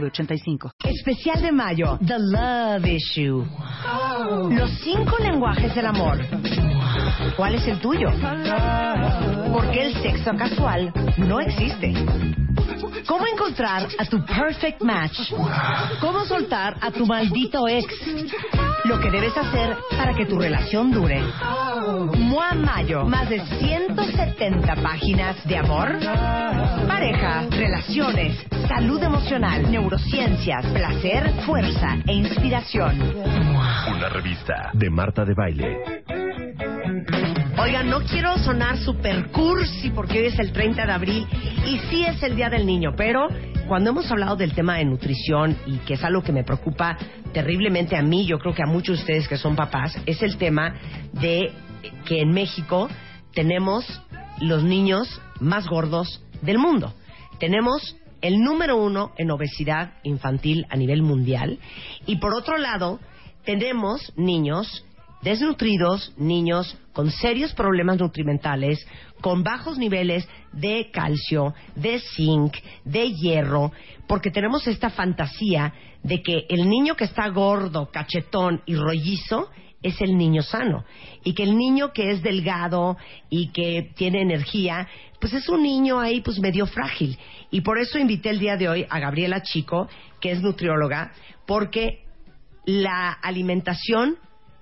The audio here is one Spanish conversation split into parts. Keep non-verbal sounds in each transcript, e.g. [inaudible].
906985. Especial de mayo, The Love Issue. Los cinco lenguajes del amor. ¿Cuál es el tuyo? Porque el sexo casual no existe. ¿Cómo encontrar a tu perfect match? ¿Cómo soltar a tu maldito ex? Lo que debes hacer para que tu relación dure. Mua Mayo, más de 170 páginas de amor, pareja, relaciones, salud emocional, neurociencias, placer, fuerza e inspiración. Una revista de Marta de Baile. Oigan, no quiero sonar super cursi porque hoy es el 30 de abril y sí es el Día del Niño, pero cuando hemos hablado del tema de nutrición y que es algo que me preocupa terriblemente a mí, yo creo que a muchos de ustedes que son papás, es el tema de que en México tenemos los niños más gordos del mundo. Tenemos el número uno en obesidad infantil a nivel mundial y por otro lado tenemos niños desnutridos, niños con serios problemas nutrimentales, con bajos niveles de calcio, de zinc, de hierro, porque tenemos esta fantasía de que el niño que está gordo, cachetón y rollizo es el niño sano y que el niño que es delgado y que tiene energía, pues es un niño ahí pues medio frágil. Y por eso invité el día de hoy a Gabriela Chico, que es nutrióloga, porque la alimentación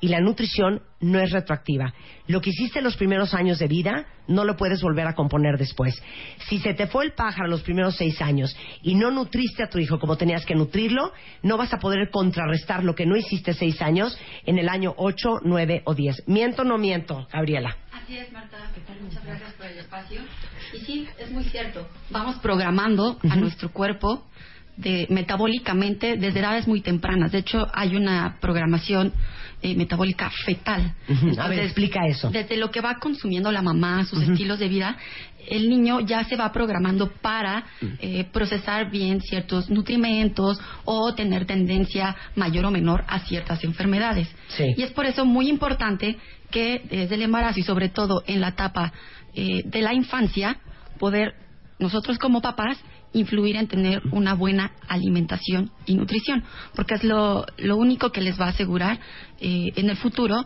y la nutrición no es retroactiva. Lo que hiciste en los primeros años de vida no lo puedes volver a componer después. Si se te fue el pájaro los primeros seis años y no nutriste a tu hijo como tenías que nutrirlo, no vas a poder contrarrestar lo que no hiciste seis años en el año ocho, nueve o diez. ¿Miento o no miento, Gabriela? Así es, Marta. Muchas gracias por el espacio. Y sí, es muy cierto. Vamos programando a nuestro cuerpo de, metabólicamente desde edades muy tempranas. De hecho, hay una programación eh, metabólica fetal. a ver, explica eso. Desde lo que va consumiendo la mamá, sus estilos de vida, el niño ya se va programando para eh, procesar bien ciertos nutrimentos o tener tendencia mayor o menor a ciertas enfermedades. Y es por eso muy importante que desde el embarazo y sobre todo en la etapa eh, de la infancia, poder nosotros como papás influir en tener una buena alimentación y nutrición, porque es lo, lo único que les va a asegurar eh, en el futuro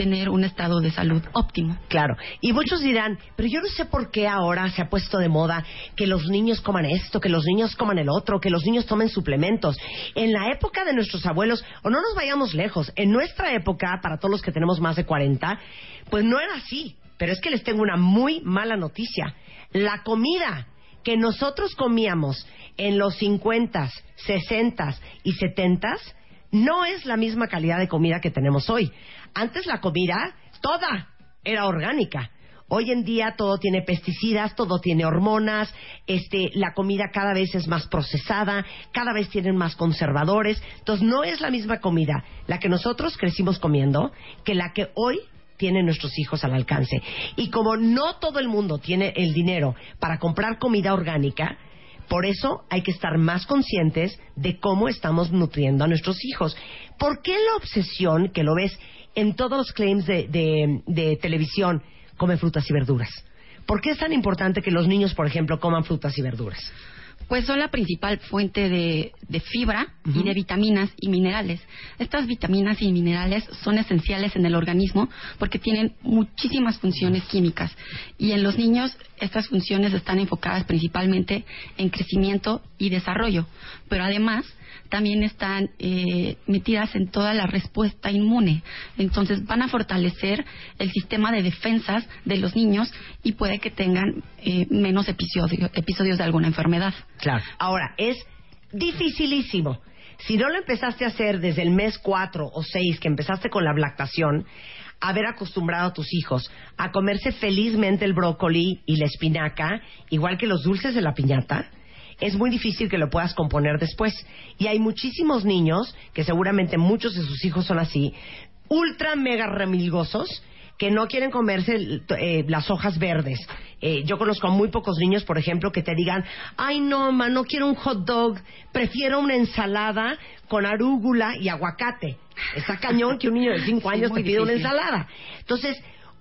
tener un estado de salud óptimo. Claro. Y muchos dirán, pero yo no sé por qué ahora se ha puesto de moda que los niños coman esto, que los niños coman el otro, que los niños tomen suplementos. En la época de nuestros abuelos, o no nos vayamos lejos, en nuestra época, para todos los que tenemos más de 40, pues no era así. Pero es que les tengo una muy mala noticia. La comida que nosotros comíamos en los 50, 60 y 70 no es la misma calidad de comida que tenemos hoy. Antes la comida toda era orgánica. Hoy en día todo tiene pesticidas, todo tiene hormonas, este, la comida cada vez es más procesada, cada vez tienen más conservadores. Entonces no es la misma comida la que nosotros crecimos comiendo que la que hoy tienen nuestros hijos al alcance. Y como no todo el mundo tiene el dinero para comprar comida orgánica, por eso hay que estar más conscientes de cómo estamos nutriendo a nuestros hijos. ¿Por qué la obsesión, que lo ves en todos los claims de, de televisión, come frutas y verduras? ¿Por qué es tan importante que los niños, por ejemplo, coman frutas y verduras? Pues son la principal fuente de, fibra y de vitaminas y minerales. Estas vitaminas y minerales son esenciales en el organismo porque tienen muchísimas funciones químicas. Y en los niños estas funciones están enfocadas principalmente en crecimiento y desarrollo. Pero además también están eh, metidas en toda la respuesta inmune. Entonces van a fortalecer el sistema de defensas de los niños y puede que tengan eh, menos episodios, episodios de alguna enfermedad. Claro. Ahora, es dificilísimo. Si no lo empezaste a hacer desde el mes 4 o 6 que empezaste con la lactación, haber acostumbrado a tus hijos a comerse felizmente el brócoli y la espinaca, igual que los dulces de la piñata, es muy difícil que lo puedas componer después. Y hay muchísimos niños, que seguramente muchos de sus hijos son así, ultra mega remilgosos, que no quieren comerse eh, las hojas verdes. Eh, yo conozco a muy pocos niños, por ejemplo, que te digan, ay no, ma, no quiero un hot dog, prefiero una ensalada con arúgula y aguacate. Está cañón que un niño de 5 años te pida una ensalada. Entonces,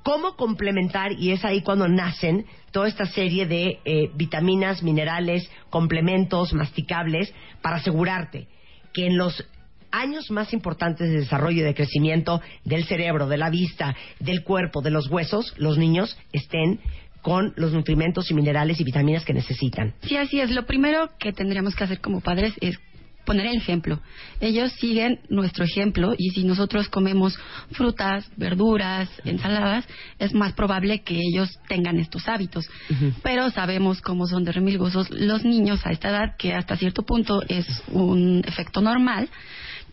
¿cómo complementar? Y es ahí cuando nacen toda esta serie de eh, vitaminas, minerales, complementos, masticables, para asegurarte que en los años más importantes de desarrollo y de crecimiento del cerebro, de la vista, del cuerpo, de los huesos, los niños estén con los nutrimentos y minerales y vitaminas que necesitan. Sí, así es. Lo primero que tendríamos que hacer como padres es poner el ejemplo. Ellos siguen nuestro ejemplo y si nosotros comemos frutas, verduras, ensaladas, es más probable que ellos tengan estos hábitos. Pero sabemos cómo son de remilgosos los niños a esta edad, que hasta cierto punto es un efecto normal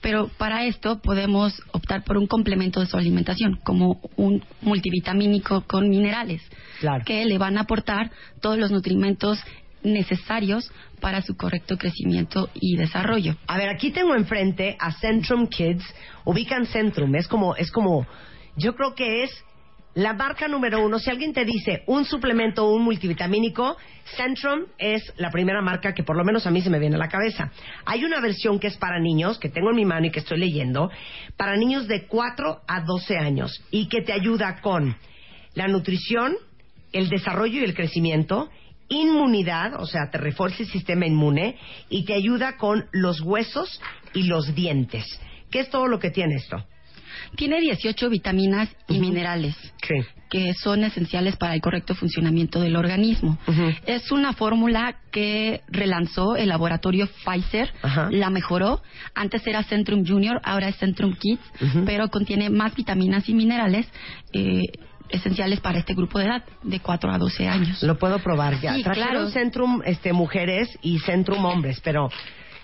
pero para esto podemos optar por un complemento de su alimentación, como un multivitamínico con minerales, que le van a aportar todos los nutrimentos necesarios para su correcto crecimiento y desarrollo. A ver, aquí tengo enfrente a Centrum Kids. Ubican Centrum, es como, es como, yo creo que es la marca número uno, si alguien te dice un suplemento o un multivitamínico, Centrum es la primera marca que por lo menos a mí se me viene a la cabeza. Hay una versión que es para niños, que tengo en mi mano y que estoy leyendo, para niños de 4 a 12 años y que te ayuda con la nutrición, el desarrollo y el crecimiento, inmunidad, o sea, te refuerza el sistema inmune y te ayuda con los huesos y los dientes. ¿Qué es todo lo que tiene esto? Tiene 18 vitaminas y minerales que son esenciales para el correcto funcionamiento del organismo. Es una fórmula que relanzó el laboratorio Pfizer, la mejoró. Antes era Centrum Junior, ahora es Centrum Kids, pero contiene más vitaminas y minerales. Eh, esenciales para este grupo de edad, de 4 a 12 años. Lo puedo probar ya. Sí, claro. Centrum este, mujeres y Centrum hombres, pero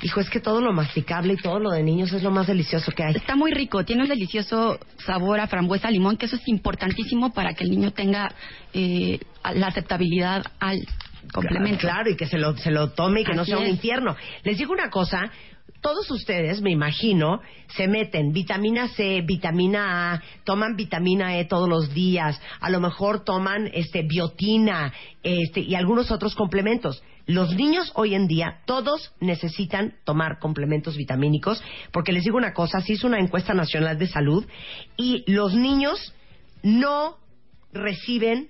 Hijo, es que todo lo masticable y todo lo de niños es lo más delicioso que hay. Está muy rico, tiene un delicioso sabor a frambuesa, limón, que eso es importantísimo para que el niño tenga eh, la aceptabilidad al complemento. Claro, y que se lo, se lo tome y que no sea un infierno. Les digo una cosa, todos ustedes, me imagino, se meten vitamina C, vitamina A, toman vitamina E todos los días, a lo mejor toman este biotina, este y algunos otros complementos. Los niños hoy en día, todos necesitan tomar complementos vitamínicos, porque les digo una cosa, se hizo una encuesta nacional de salud y los niños no reciben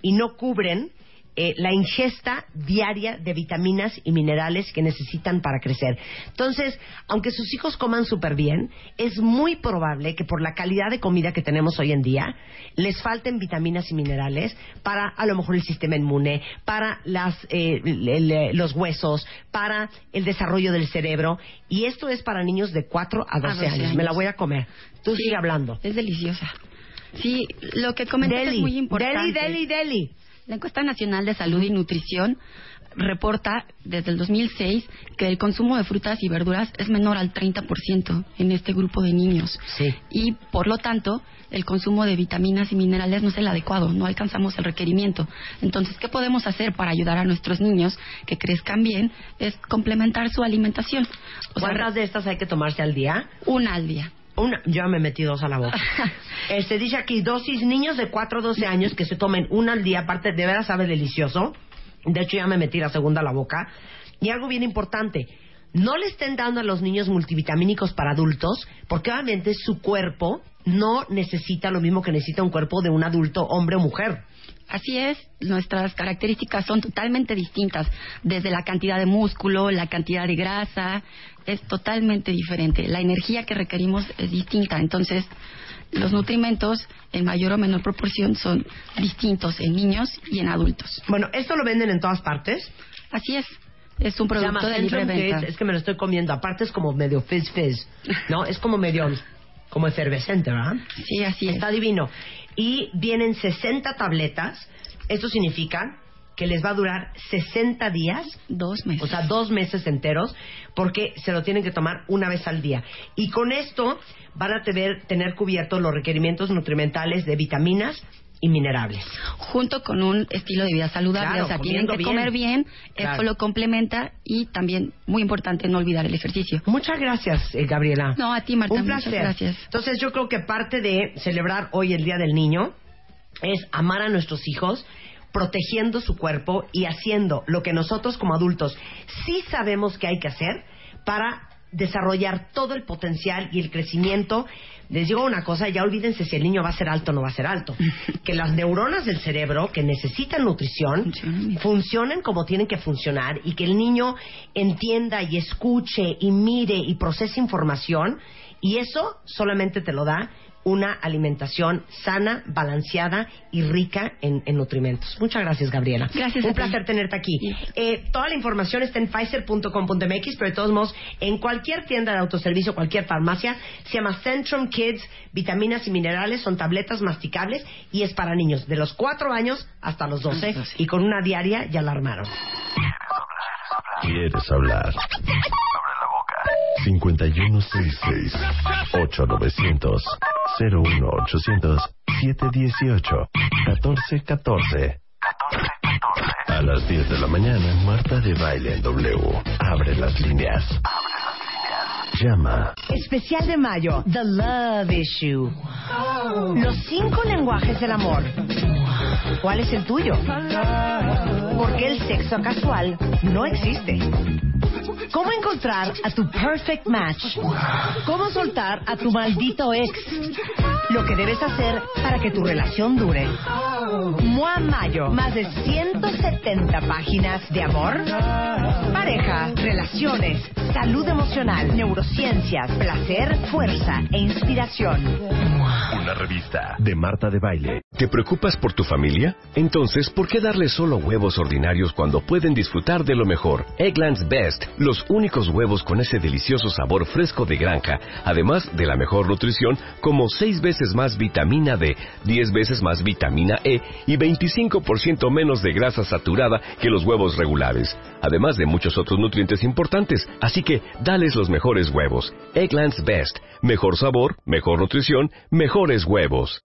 y no cubren eh, la ingesta diaria de vitaminas y minerales que necesitan para crecer. Entonces, aunque sus hijos coman súper bien, es muy probable que por la calidad de comida que tenemos hoy en día, les falten vitaminas y minerales para a lo mejor el sistema inmune, para las, eh, eh, los huesos, para el desarrollo del cerebro. Y esto es para niños de 4 a 12, años. Me la voy a comer. Tú sigue hablando. Es deliciosa. Sí, lo que comentas es muy importante. Deli, deli, deli. La encuesta nacional de salud y nutrición reporta desde el 2006 que el consumo de frutas y verduras es menor al 30% en este grupo de niños. Sí. Y por lo tanto, el consumo de vitaminas y minerales no es el adecuado, no alcanzamos el requerimiento. Entonces, ¿qué podemos hacer para ayudar a nuestros niños que crezcan bien? Es complementar su alimentación. ¿Cuántas de estas hay que tomarse al día? Una al día. Una, yo me metí dos a la boca. [laughs] este dice aquí dosis niños de 4 a 12 años que se tomen una al día, aparte de veras sabe delicioso. De hecho ya me metí la segunda a la boca. Y algo bien importante, no le estén dando a los niños multivitamínicos para adultos, porque obviamente su cuerpo no necesita lo mismo que necesita un cuerpo de un adulto, hombre o mujer. Así es, nuestras características son totalmente distintas, desde la cantidad de músculo, la cantidad de grasa, es totalmente diferente. La energía que requerimos es distinta, entonces los nutrimentos en mayor o menor proporción son distintos en niños y en adultos. Bueno, ¿esto lo venden en todas partes? Así es. Es un producto de libre venta. Es que me lo estoy comiendo. Aparte es como medio fizz fizz, ¿no? es como medio como efervescente, ¿verdad? Sí, así es. Está divino y vienen 60 tabletas. Esto significa que les va a durar 60 días. Dos meses. O sea, dos meses enteros, porque se lo tienen que tomar una vez al día. Y con esto van a tener, tener cubiertos los requerimientos nutrimentales de vitaminas y minerables. Junto con un estilo de vida saludable, Claro, o sea, tienen que bien. comer bien, Claro. esto lo complementa y también, muy importante, no olvidar el ejercicio. Muchas gracias, eh, Gabriela. No, a ti, Marta, Un muchas placer. gracias. Entonces, yo creo que parte de celebrar hoy el Día del Niño es amar a nuestros hijos, protegiendo su cuerpo y haciendo lo que nosotros como adultos sí sabemos que hay que hacer para desarrollar todo el potencial y el crecimiento. Les digo una cosa, ya olvídense si el niño va a ser alto o no va a ser alto. [laughs] Que las neuronas del cerebro que necesitan nutrición Funcionen como tienen que funcionar y que el niño entienda y escuche y mire y procese información y eso solamente te lo da una alimentación sana, balanceada y rica en, en nutrimentos. Muchas gracias, Gabriela. Gracias Un a ti. placer tenerte aquí. Eh, toda la información está en Pfizer.com.mx, pero de todos modos, en cualquier tienda de autoservicio, cualquier farmacia, se llama Centrum Kids, vitaminas y minerales, son tabletas masticables y es para niños de los 4 años hasta los 12 y con una diaria ya la armaron. ¿Quieres hablar? Abre la boca. 5166-8900. 01800 718 1414. A las 10 de la mañana, Marta de Baile en W. Abre las líneas. Llama. Especial de mayo, The Love Issue. Los cinco lenguajes del amor. ¿Cuál es el tuyo? Porque el sexo casual no existe. ¿Cómo encontrar a tu perfect match? ¿Cómo soltar a tu maldito ex? Lo que debes hacer para que tu relación dure. Mua Mayo, más de 170 páginas de amor, pareja, relaciones, salud emocional, neurociencias, placer, fuerza e inspiración. Una revista de Marta de Baile. ¿Te preocupas por tu familia? Entonces, ¿por qué darles solo huevos ordinarios cuando pueden disfrutar de lo mejor? Eggland's Best, los únicos huevos con ese delicioso sabor fresco de granja, además de la mejor nutrición, como 6 veces más vitamina D, 10 veces más vitamina E y 25% menos de grasa saturada que los huevos regulares, además de muchos otros nutrientes importantes. Así que, dales los mejores huevos. Eggland's Best, mejor sabor, mejor nutrición, mejores huevos.